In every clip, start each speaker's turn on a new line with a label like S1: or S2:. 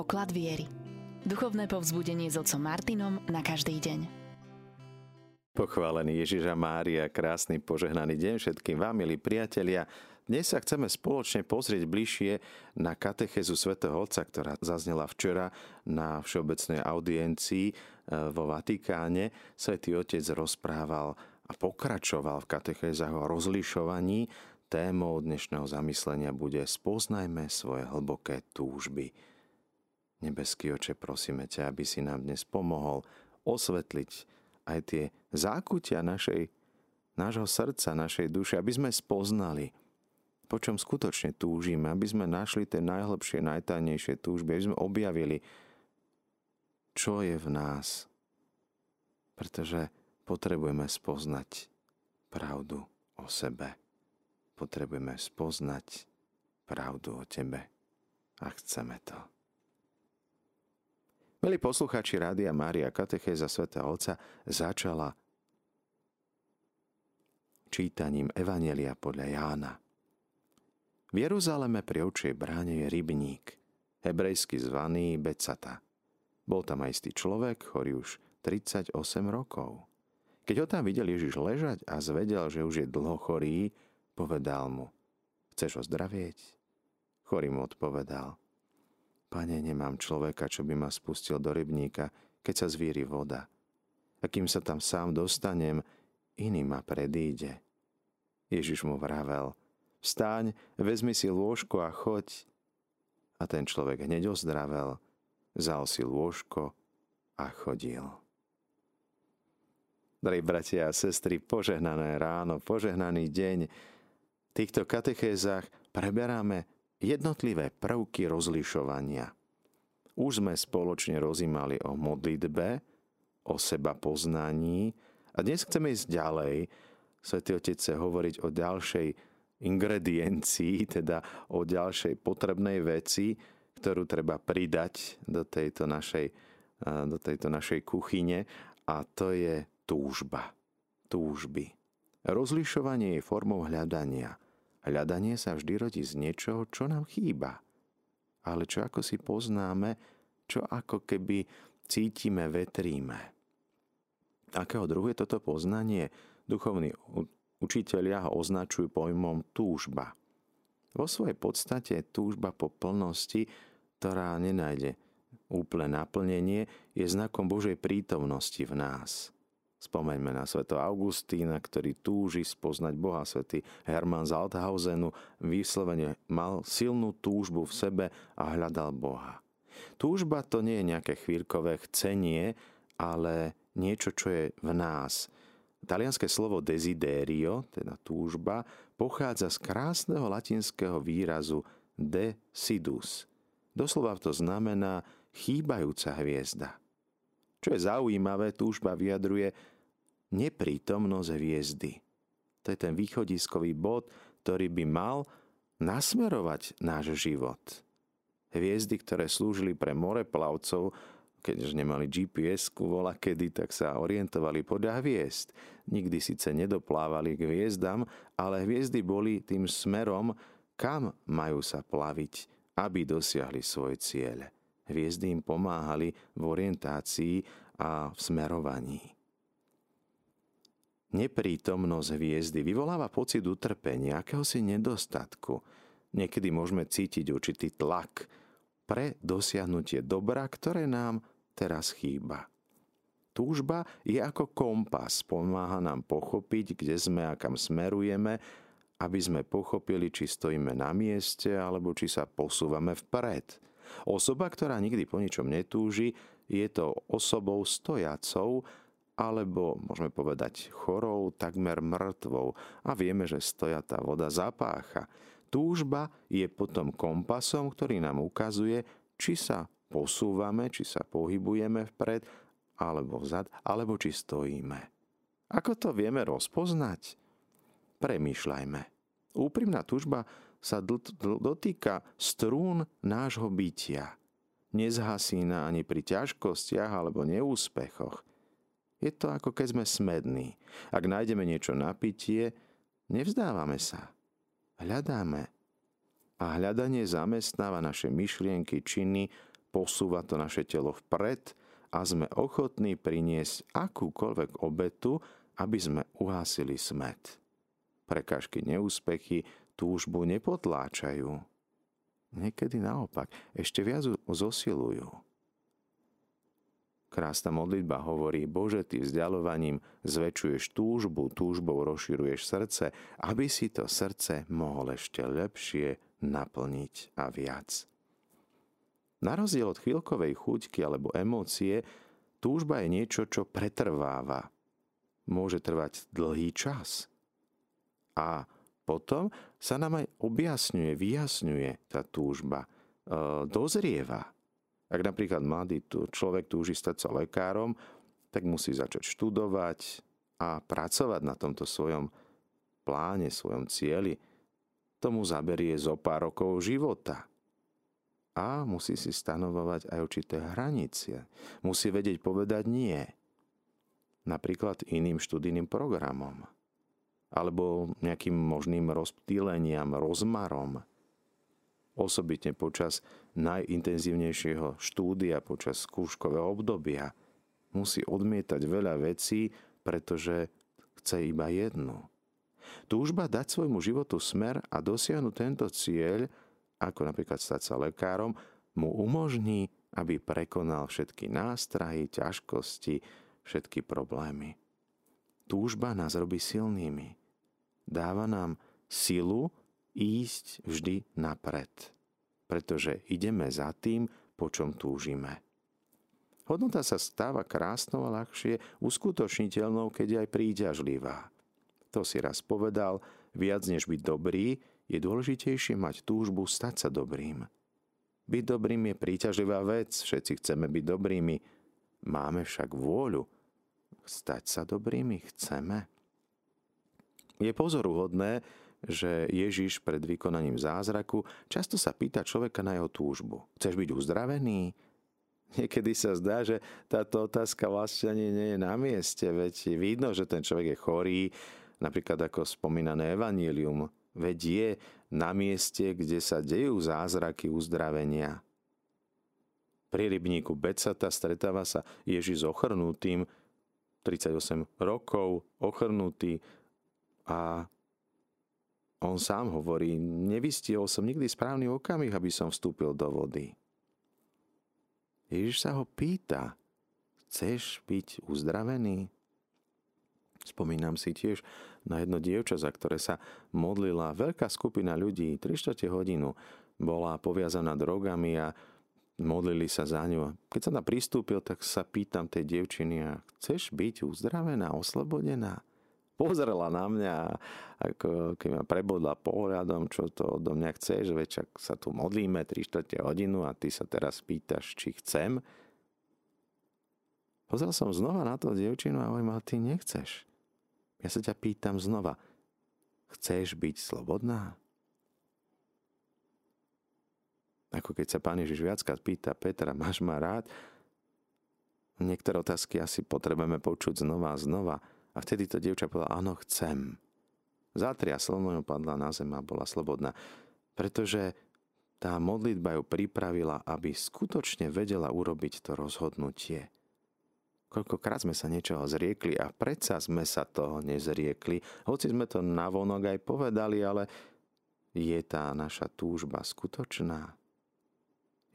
S1: poklad viery. Duchovné povzbudenie s otcom Martinom na každý deň.
S2: Pochválený Ježiša Mária, krásny požehnaný deň všetkým vám, milí priatelia. Dnes sa chceme spoločne pozrieť bližšie na katechezu svätého Otca, ktorá zaznela včera na všeobecnej audiencii e, vo Vatikáne. Svetý Otec rozprával a pokračoval v katechézach o rozlišovaní. Témou dnešného zamyslenia bude Spoznajme svoje hlboké túžby. Nebeský oče, prosíme ťa, aby si nám dnes pomohol osvetliť aj tie zákutia našej, nášho srdca, našej duše, aby sme spoznali, po čom skutočne túžime, aby sme našli tie najhlbšie, najtajnejšie túžby, aby sme objavili, čo je v nás. Pretože potrebujeme spoznať pravdu o sebe. Potrebujeme spoznať pravdu o tebe. A chceme to. Milí poslucháči Rádia Mária Katechéza Sveta Otca začala čítaním Evanelia podľa Jána. V Jeruzaleme pri očej bráne je rybník, hebrejsky zvaný Becata. Bol tam aj istý človek, ktorý už 38 rokov. Keď ho tam videl Ježiš ležať a zvedel, že už je dlho chorý, povedal mu, chceš ho zdravieť? Chorý mu odpovedal, Pane, nemám človeka, čo by ma spustil do rybníka, keď sa zvíri voda. A kým sa tam sám dostanem, iný ma predíde. Ježiš mu vravel, vstáň, vezmi si lôžko a choď. A ten človek hneď ozdravel, vzal si lôžko a chodil. Drahí bratia a sestry, požehnané ráno, požehnaný deň. V týchto katechézach preberáme jednotlivé prvky rozlišovania. Už sme spoločne rozímali o modlitbe, o seba poznaní a dnes chceme ísť ďalej. Svetý Otec chce hovoriť o ďalšej ingrediencii, teda o ďalšej potrebnej veci, ktorú treba pridať do tejto našej, do tejto našej kuchyne a to je túžba. Túžby. Rozlišovanie je formou hľadania – Hľadanie sa vždy rodí z niečoho, čo nám chýba. Ale čo ako si poznáme, čo ako keby cítime, vetríme. Akého druhu je toto poznanie? Duchovní učitelia ho označujú pojmom túžba. Vo svojej podstate túžba po plnosti, ktorá nenájde úplné naplnenie, je znakom Božej prítomnosti v nás. Spomeňme na sveto Augustína, ktorý túži spoznať Boha. Svetý Hermann z Althausenu vyslovene mal silnú túžbu v sebe a hľadal Boha. Túžba to nie je nejaké chvíľkové chcenie, ale niečo, čo je v nás. Talianské slovo desiderio, teda túžba, pochádza z krásneho latinského výrazu desidus. Doslova to znamená chýbajúca hviezda. Čo je zaujímavé, túžba vyjadruje neprítomnosť hviezdy. To je ten východiskový bod, ktorý by mal nasmerovať náš život. Hviezdy, ktoré slúžili pre moreplavcov, keďže nemali GPS-ku vola kedy, tak sa orientovali podľa hviezd. Nikdy síce nedoplávali k hviezdam, ale hviezdy boli tým smerom, kam majú sa plaviť, aby dosiahli svoj cieľ. Hviezdy im pomáhali v orientácii a v smerovaní. Neprítomnosť hviezdy vyvoláva pocit utrpenia, akéhosi nedostatku. Niekedy môžeme cítiť určitý tlak pre dosiahnutie dobra, ktoré nám teraz chýba. Túžba je ako kompas, pomáha nám pochopiť, kde sme a kam smerujeme, aby sme pochopili, či stojíme na mieste, alebo či sa posúvame vpred. Osoba, ktorá nikdy po ničom netúži, je to osobou stojacou, alebo môžeme povedať chorou, takmer mŕtvou a vieme, že stojatá voda zapácha. Túžba je potom kompasom, ktorý nám ukazuje, či sa posúvame, či sa pohybujeme vpred alebo vzad, alebo či stojíme. Ako to vieme rozpoznať? Premýšľajme. Úprimná túžba sa dotýka strún nášho bytia. Nezhasína ani pri ťažkostiach alebo neúspechoch. Je to ako keď sme smední. Ak nájdeme niečo na pitie, nevzdávame sa. Hľadáme. A hľadanie zamestnáva naše myšlienky, činy, posúva to naše telo vpred a sme ochotní priniesť akúkoľvek obetu, aby sme uhásili smet. Prekažky, neúspechy túžbu nepotláčajú. Niekedy naopak, ešte viac zosilujú. Krásna modlitba hovorí, Bože, Ty vzdialovaním zväčšuješ túžbu, túžbou rozširuješ srdce, aby si to srdce mohol ešte lepšie naplniť a viac. Na rozdiel od chvíľkovej chuťky alebo emócie, túžba je niečo, čo pretrváva. Môže trvať dlhý čas. A potom sa nám aj objasňuje, vyjasňuje tá túžba, e, dozrieva. Ak napríklad mladý človek túži stať sa lekárom, tak musí začať študovať a pracovať na tomto svojom pláne, svojom cieli. Tomu zaberie zo pár rokov života a musí si stanovovať aj určité hranice. Musí vedieť povedať nie. Napríklad iným študijným programom. Alebo nejakým možným rozptýleniam, rozmarom. Osobitne počas najintenzívnejšieho štúdia, počas skúškového obdobia. Musí odmietať veľa vecí, pretože chce iba jednu. Túžba dať svojmu životu smer a dosiahnuť tento cieľ ako napríklad stať sa lekárom, mu umožní, aby prekonal všetky nástrahy, ťažkosti, všetky problémy. Túžba nás robí silnými. Dáva nám silu ísť vždy napred, pretože ideme za tým, po čom túžime. Hodnota sa stáva krásnou a ľahšie uskutočniteľnou, keď aj príťažlivá. To si raz povedal, viac než byť dobrý, je dôležitejšie mať túžbu stať sa dobrým. Byť dobrým je príťažlivá vec, všetci chceme byť dobrými. Máme však vôľu. Stať sa dobrými chceme. Je pozoruhodné, že Ježiš pred vykonaním zázraku často sa pýta človeka na jeho túžbu. Chceš byť uzdravený? Niekedy sa zdá, že táto otázka vlastne ani nie je na mieste, veď vidno, že ten človek je chorý, napríklad ako spomínané evanílium Veď je na mieste, kde sa dejú zázraky uzdravenia. Pri rybníku Becata stretáva sa Ježiš s ochrnutým, 38 rokov, ochrnutý a on sám hovorí, nevystiel som nikdy správny okamih, aby som vstúpil do vody. Ježiš sa ho pýta, chceš byť uzdravený? Spomínam si tiež na jedno dievča, za ktoré sa modlila veľká skupina ľudí, 3 hodinu bola poviazaná drogami a modlili sa za ňu. Keď sa tam pristúpil, tak sa pýtam tej dievčiny, chceš byť uzdravená, oslobodená? Pozrela na mňa, ako keď ma prebodla pohľadom, čo to odo mňa chceš, veď čak sa tu modlíme 3 hodinu a ty sa teraz pýtaš, či chcem. Pozrel som znova na to dievčinu a hovorím, ale ty nechceš. Ja sa ťa pýtam znova, chceš byť slobodná? Ako keď sa pán Ježiš viackrát pýta Petra, máš ma rád? Niektoré otázky asi potrebujeme počuť znova a znova. A vtedy to dievča povedala, áno, chcem. Zatriaslo ňou padla na zem a bola slobodná. Pretože tá modlitba ju pripravila, aby skutočne vedela urobiť to rozhodnutie. Koľkokrát sme sa niečoho zriekli a predsa sme sa toho nezriekli, hoci sme to navonok aj povedali, ale je tá naša túžba skutočná?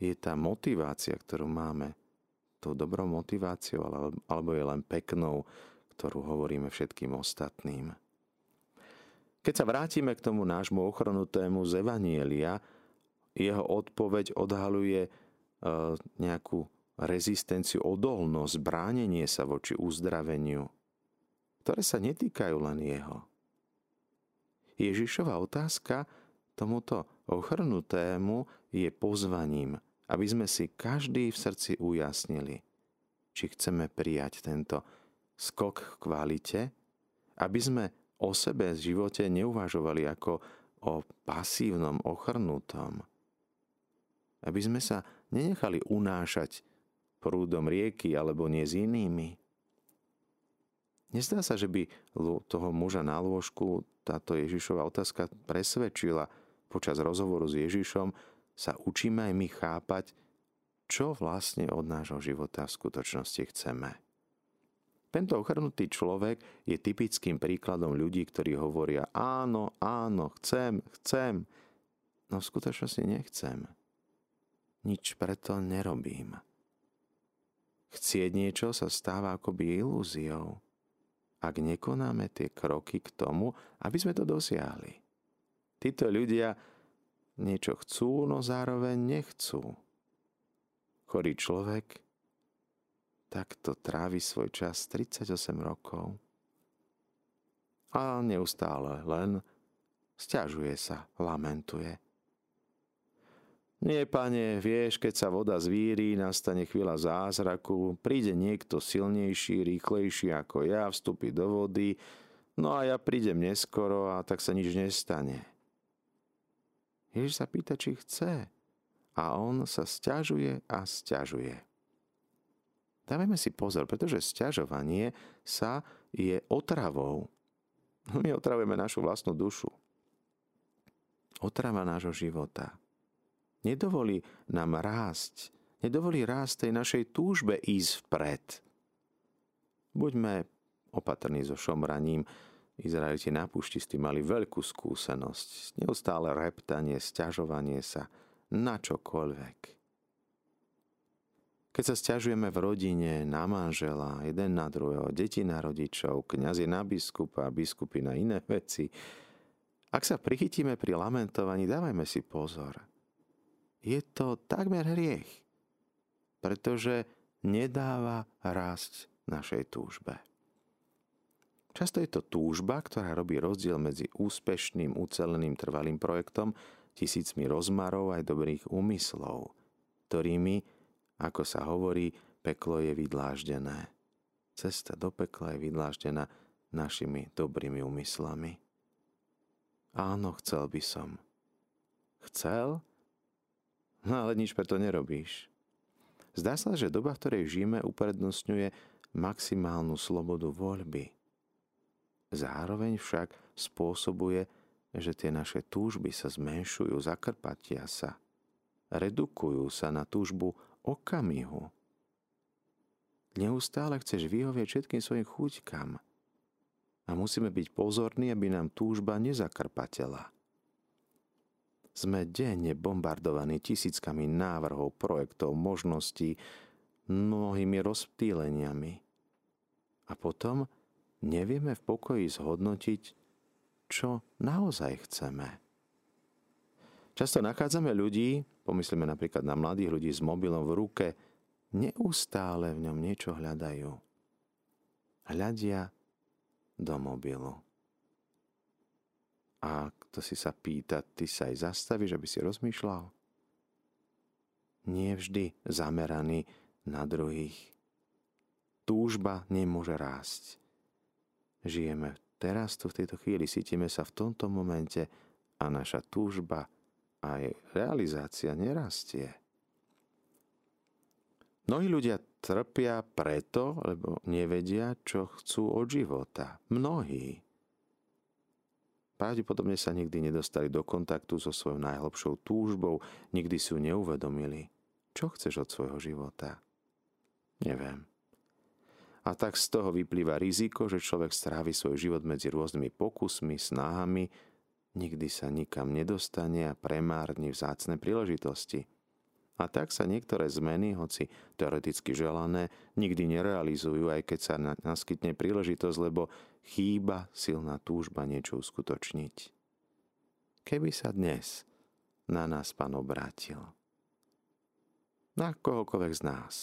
S2: Je tá motivácia, ktorú máme, tou dobrou motiváciou, alebo je len peknou, ktorú hovoríme všetkým ostatným? Keď sa vrátime k tomu nášmu ochronutému z Evanielia, jeho odpoveď odhaluje e, nejakú rezistenciu, odolnosť, bránenie sa voči uzdraveniu, ktoré sa netýkajú len jeho. Ježišova otázka tomuto ochrnutému je pozvaním, aby sme si každý v srdci ujasnili, či chceme prijať tento skok k kvalite, aby sme o sebe v živote neuvažovali ako o pasívnom ochrnutom. Aby sme sa nenechali unášať prúdom rieky alebo nie s inými. Nezdá sa, že by toho muža na lôžku táto Ježišova otázka presvedčila. Počas rozhovoru s Ježišom sa učíme aj my chápať, čo vlastne od nášho života v skutočnosti chceme. Tento ochrnutý človek je typickým príkladom ľudí, ktorí hovoria áno, áno, chcem, chcem, no v skutočnosti nechcem. Nič preto nerobím. Chcieť niečo sa stáva akoby ilúziou, ak nekonáme tie kroky k tomu, aby sme to dosiahli. Títo ľudia niečo chcú, no zároveň nechcú. Chorý človek takto trávi svoj čas 38 rokov a neustále len stiažuje sa, lamentuje. Nie, pane, vieš, keď sa voda zvíri, nastane chvíľa zázraku, príde niekto silnejší, rýchlejší ako ja, vstúpi do vody, no a ja prídem neskoro a tak sa nič nestane. Ježiš sa pýta, či chce. A on sa stiažuje a stiažuje. Dávajme si pozor, pretože sťažovanie sa je otravou. My otravujeme našu vlastnú dušu. Otrava nášho života nedovolí nám rásť, nedovolí rásť tej našej túžbe ísť vpred. Buďme opatrní so šomraním. Izraeliti na púšti s tým mali veľkú skúsenosť. Neustále reptanie, sťažovanie sa na čokoľvek. Keď sa stiažujeme v rodine, na manžela, jeden na druhého, deti na rodičov, kňazi na biskupa, biskupy na iné veci, ak sa prichytíme pri lamentovaní, dávajme si pozor – je to takmer hriech, pretože nedáva rásť našej túžbe. Často je to túžba, ktorá robí rozdiel medzi úspešným, uceleným, trvalým projektom, tisícmi rozmarov aj dobrých úmyslov, ktorými, ako sa hovorí, peklo je vydláždené. Cesta do pekla je vydláždená našimi dobrými úmyslami. Áno, chcel by som. Chcel, No ale nič preto nerobíš. Zdá sa, že doba, v ktorej žijeme, uprednostňuje maximálnu slobodu voľby. Zároveň však spôsobuje, že tie naše túžby sa zmenšujú, zakrpatia sa, redukujú sa na túžbu okamihu. Neustále chceš vyhovieť všetkým svojim chuťkám a musíme byť pozorní, aby nám túžba nezakrpatela. Sme denne bombardovaní tisíckami návrhov, projektov, možností, mnohými rozptýleniami. A potom nevieme v pokoji zhodnotiť, čo naozaj chceme. Často nachádzame ľudí, pomyslíme napríklad na mladých ľudí s mobilom v ruke, neustále v ňom niečo hľadajú. Hľadia do mobilu. A kto si sa pýta, ty sa aj zastavíš, aby si rozmýšľal? Nie vždy zameraný na druhých. Túžba nemôže rásť. Žijeme teraz, tu v tejto chvíli, cítime sa v tomto momente a naša túžba a jej realizácia nerastie. Mnohí ľudia trpia preto, lebo nevedia, čo chcú od života. Mnohí. Pravdepodobne sa nikdy nedostali do kontaktu so svojou najhlbšou túžbou, nikdy si ju neuvedomili. Čo chceš od svojho života? Neviem. A tak z toho vyplýva riziko, že človek strávi svoj život medzi rôznymi pokusmi, snahami, nikdy sa nikam nedostane a premárni vzácne príležitosti – a tak sa niektoré zmeny, hoci teoreticky želané, nikdy nerealizujú, aj keď sa naskytne príležitosť, lebo chýba silná túžba niečo uskutočniť. Keby sa dnes na nás pán obrátil, na kohokoľvek z nás,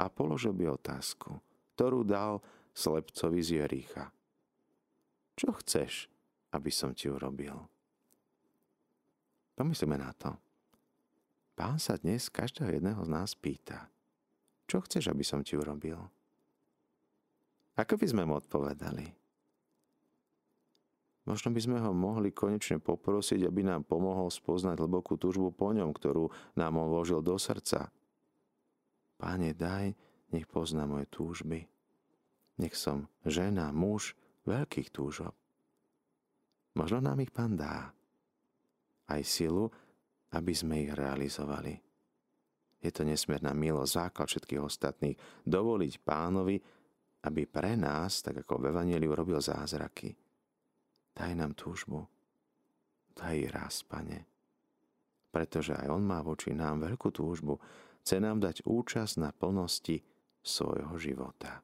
S2: a položil by otázku, ktorú dal slepcovi z Jericha. Čo chceš, aby som ti urobil? Pomyslíme na to. Pán sa dnes každého jedného z nás pýta, čo chceš, aby som ti urobil? Ako by sme mu odpovedali? Možno by sme ho mohli konečne poprosiť, aby nám pomohol spoznať hlbokú túžbu po ňom, ktorú nám on vložil do srdca. Páne, daj, nech pozná moje túžby. Nech som žena, muž veľkých túžob. Možno nám ich pán dá. Aj silu, aby sme ich realizovali. Je to nesmierna milosť, základ všetkých ostatných. Dovoliť pánovi, aby pre nás, tak ako v Evangeliu, robil zázraky. Daj nám túžbu. Daj raz, pane. Pretože aj on má voči nám veľkú túžbu. Chce nám dať účasť na plnosti svojho života.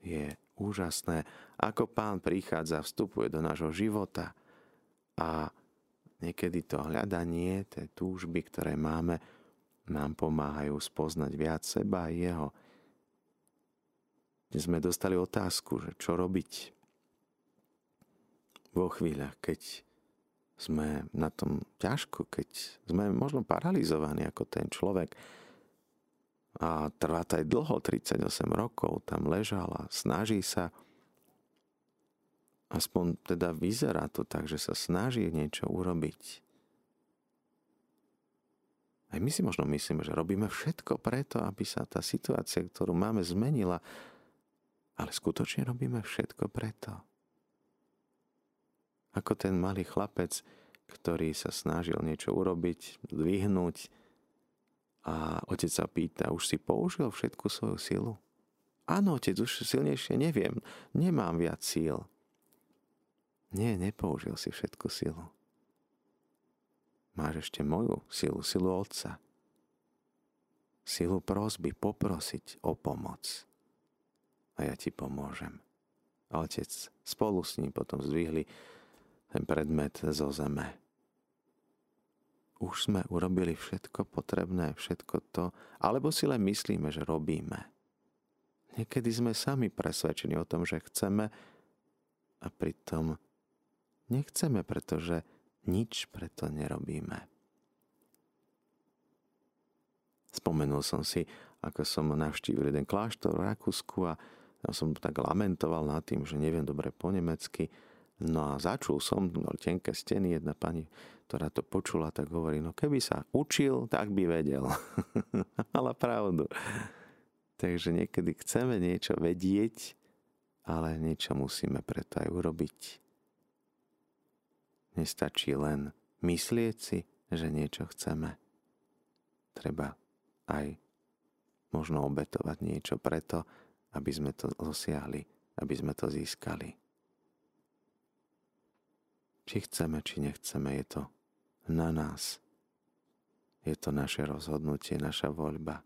S2: Je úžasné, ako pán prichádza, vstupuje do nášho života a niekedy to hľadanie, tie túžby, ktoré máme, nám pomáhajú spoznať viac seba a jeho. Dnes sme dostali otázku, že čo robiť vo chvíľach, keď sme na tom ťažko, keď sme možno paralizovaní ako ten človek, a trvá to aj dlho, 38 rokov, tam ležal a snaží sa, aspoň teda vyzerá to tak, že sa snaží niečo urobiť. Aj my si možno myslíme, že robíme všetko preto, aby sa tá situácia, ktorú máme, zmenila, ale skutočne robíme všetko preto. Ako ten malý chlapec, ktorý sa snažil niečo urobiť, zdvihnúť, a otec sa pýta, už si použil všetku svoju silu? Áno, otec, už silnejšie neviem. Nemám viac síl. Nie, nepoužil si všetku silu. Máš ešte moju silu, silu otca. Silu prosby poprosiť o pomoc. A ja ti pomôžem. A otec spolu s ním potom zdvihli ten predmet zo zeme už sme urobili všetko potrebné, všetko to, alebo si len myslíme, že robíme. Niekedy sme sami presvedčení o tom, že chceme a pritom nechceme, pretože nič preto nerobíme. Spomenul som si, ako som navštívil jeden kláštor v Rakúsku a som tak lamentoval nad tým, že neviem dobre po nemecky. No a začul som, mal tenké steny, jedna pani ktorá to počula, tak hovorí, no keby sa učil, tak by vedel. Mala pravdu. Takže niekedy chceme niečo vedieť, ale niečo musíme preto aj urobiť. Nestačí len myslieť si, že niečo chceme. Treba aj možno obetovať niečo preto, aby sme to dosiahli, aby sme to získali. Či chceme, či nechceme, je to na nás. Je to naše rozhodnutie, naša voľba.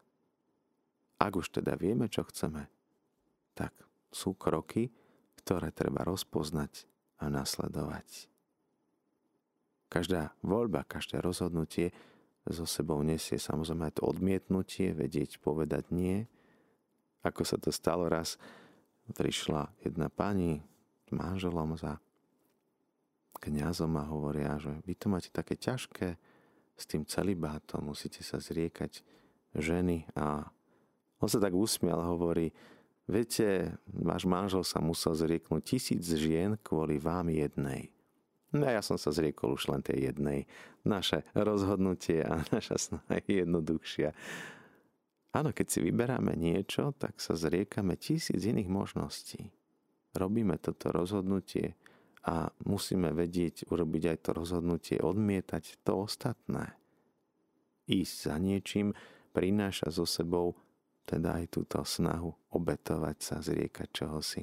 S2: Ak už teda vieme, čo chceme, tak sú kroky, ktoré treba rozpoznať a nasledovať. Každá voľba, každé rozhodnutie so sebou nesie samozrejme aj to odmietnutie, vedieť povedať nie. Ako sa to stalo raz, prišla jedna pani manželom za kňazom a hovoria, že vy to máte také ťažké s tým celibátom, musíte sa zriekať ženy a on sa tak usmial hovorí, viete, váš manžel sa musel zrieknúť tisíc žien kvôli vám jednej. No ja som sa zriekol už len tej jednej. Naše rozhodnutie a naša snaha je jednoduchšia. Áno, keď si vyberáme niečo, tak sa zriekame tisíc iných možností. Robíme toto rozhodnutie a musíme vedieť urobiť aj to rozhodnutie, odmietať to ostatné. Ísť za niečím prináša so sebou teda aj túto snahu obetovať sa, zriekať čohosi.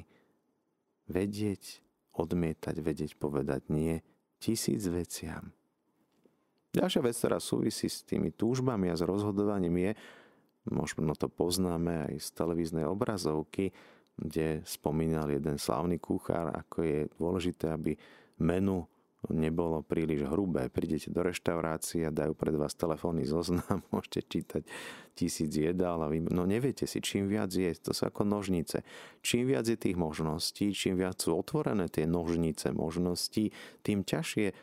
S2: Vedieť, odmietať, vedieť povedať nie tisíc veciam. Ďalšia vec, ktorá súvisí s tými túžbami a s rozhodovaním je, možno to poznáme aj z televíznej obrazovky, kde spomínal jeden slavný kuchár, ako je dôležité, aby menu nebolo príliš hrubé. Prídete do reštaurácie a dajú pred vás telefónny zoznam, môžete čítať tisíc jedál a vy, no neviete si, čím viac je, to sú ako nožnice. Čím viac je tých možností, čím viac sú otvorené tie nožnice možností, tým ťažšie e,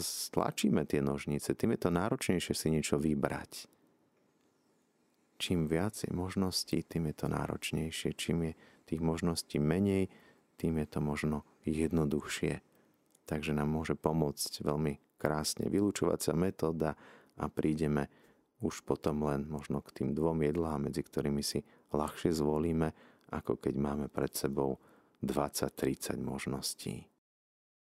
S2: stlačíme tie nožnice, tým je to náročnejšie si niečo vybrať. Čím viac je možností, tým je to náročnejšie. Čím je tých možností menej, tým je to možno jednoduchšie. Takže nám môže pomôcť veľmi krásne vylúčovacia metóda a prídeme už potom len možno k tým dvom jedlám, medzi ktorými si ľahšie zvolíme, ako keď máme pred sebou 20-30 možností.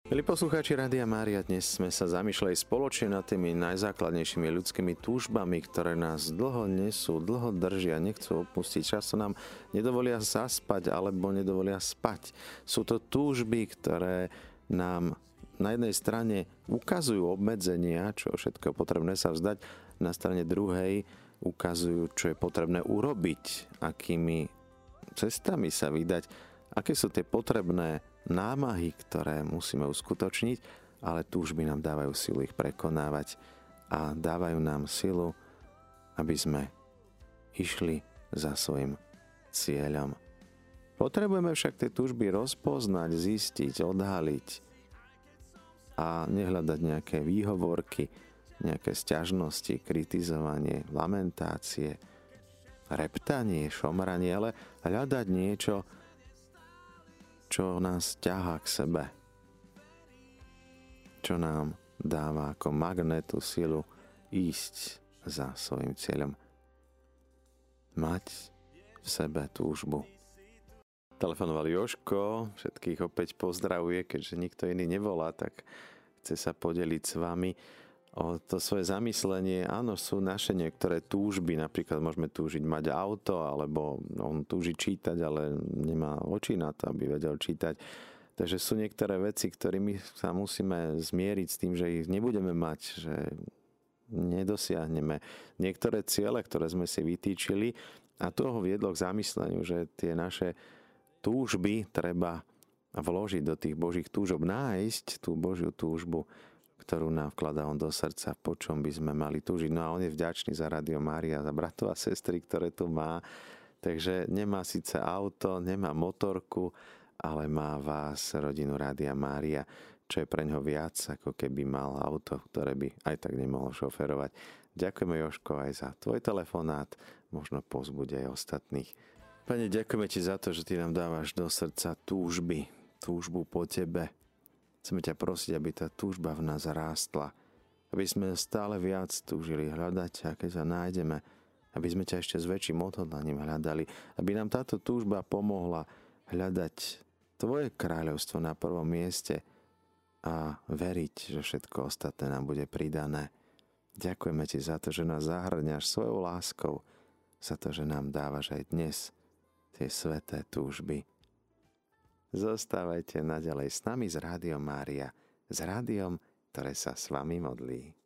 S2: Milí poslucháči Rádia Mária, dnes sme sa zamýšľali spoločne nad tými najzákladnejšími ľudskými túžbami, ktoré nás dlho nesú, dlho držia, nechcú opustiť. Často nám nedovolia zaspať alebo nedovolia spať. Sú to túžby, ktoré nám na jednej strane ukazujú obmedzenia, čo všetko je potrebné sa vzdať, na strane druhej ukazujú, čo je potrebné urobiť, akými cestami sa vydať, aké sú tie potrebné námahy, ktoré musíme uskutočniť, ale túžby nám dávajú silu ich prekonávať a dávajú nám silu, aby sme išli za svojim cieľom. Potrebujeme však tie túžby rozpoznať, zistiť, odhaliť a nehľadať nejaké výhovorky, nejaké sťažnosti, kritizovanie, lamentácie, reptanie, šomranie, ale hľadať niečo, čo nás ťahá k sebe, čo nám dáva ako magnetu silu ísť za svojim cieľom. Mať v sebe túžbu. Telefonoval Joško, všetkých opäť pozdravuje, keďže nikto iný nevolá, tak chce sa podeliť s vami o to svoje zamyslenie. Áno, sú naše niektoré túžby, napríklad môžeme túžiť mať auto, alebo on túži čítať, ale nemá oči na to, aby vedel čítať. Takže sú niektoré veci, ktorými sa musíme zmieriť s tým, že ich nebudeme mať, že nedosiahneme. Niektoré ciele, ktoré sme si vytýčili, a to ho viedlo k zamysleniu, že tie naše túžby treba vložiť do tých Božích túžob, nájsť tú Božiu túžbu ktorú nám vkladá on do srdca, po čom by sme mali túžiť. No a on je vďačný za Radio Mária, za bratov a sestry, ktoré tu má. Takže nemá síce auto, nemá motorku, ale má vás, rodinu Rádia Mária, čo je pre ňo viac, ako keby mal auto, ktoré by aj tak nemohol šoferovať. Ďakujeme Joško aj za tvoj telefonát, možno pozbude aj ostatných. Pane, ďakujeme ti za to, že ty nám dávaš do srdca túžby, túžbu po tebe, Chceme ťa prosiť, aby tá túžba v nás rástla, aby sme stále viac túžili hľadať a keď sa nájdeme, aby sme ťa ešte s väčším odhodlaním hľadali, aby nám táto túžba pomohla hľadať Tvoje kráľovstvo na prvom mieste a veriť, že všetko ostatné nám bude pridané. Ďakujeme Ti za to, že nás zahrňaš svojou láskou, za to, že nám dávaš aj dnes tie sveté túžby. Zostávajte naďalej s nami z Rádiom Mária, s rádiom, ktoré sa s vami modlí.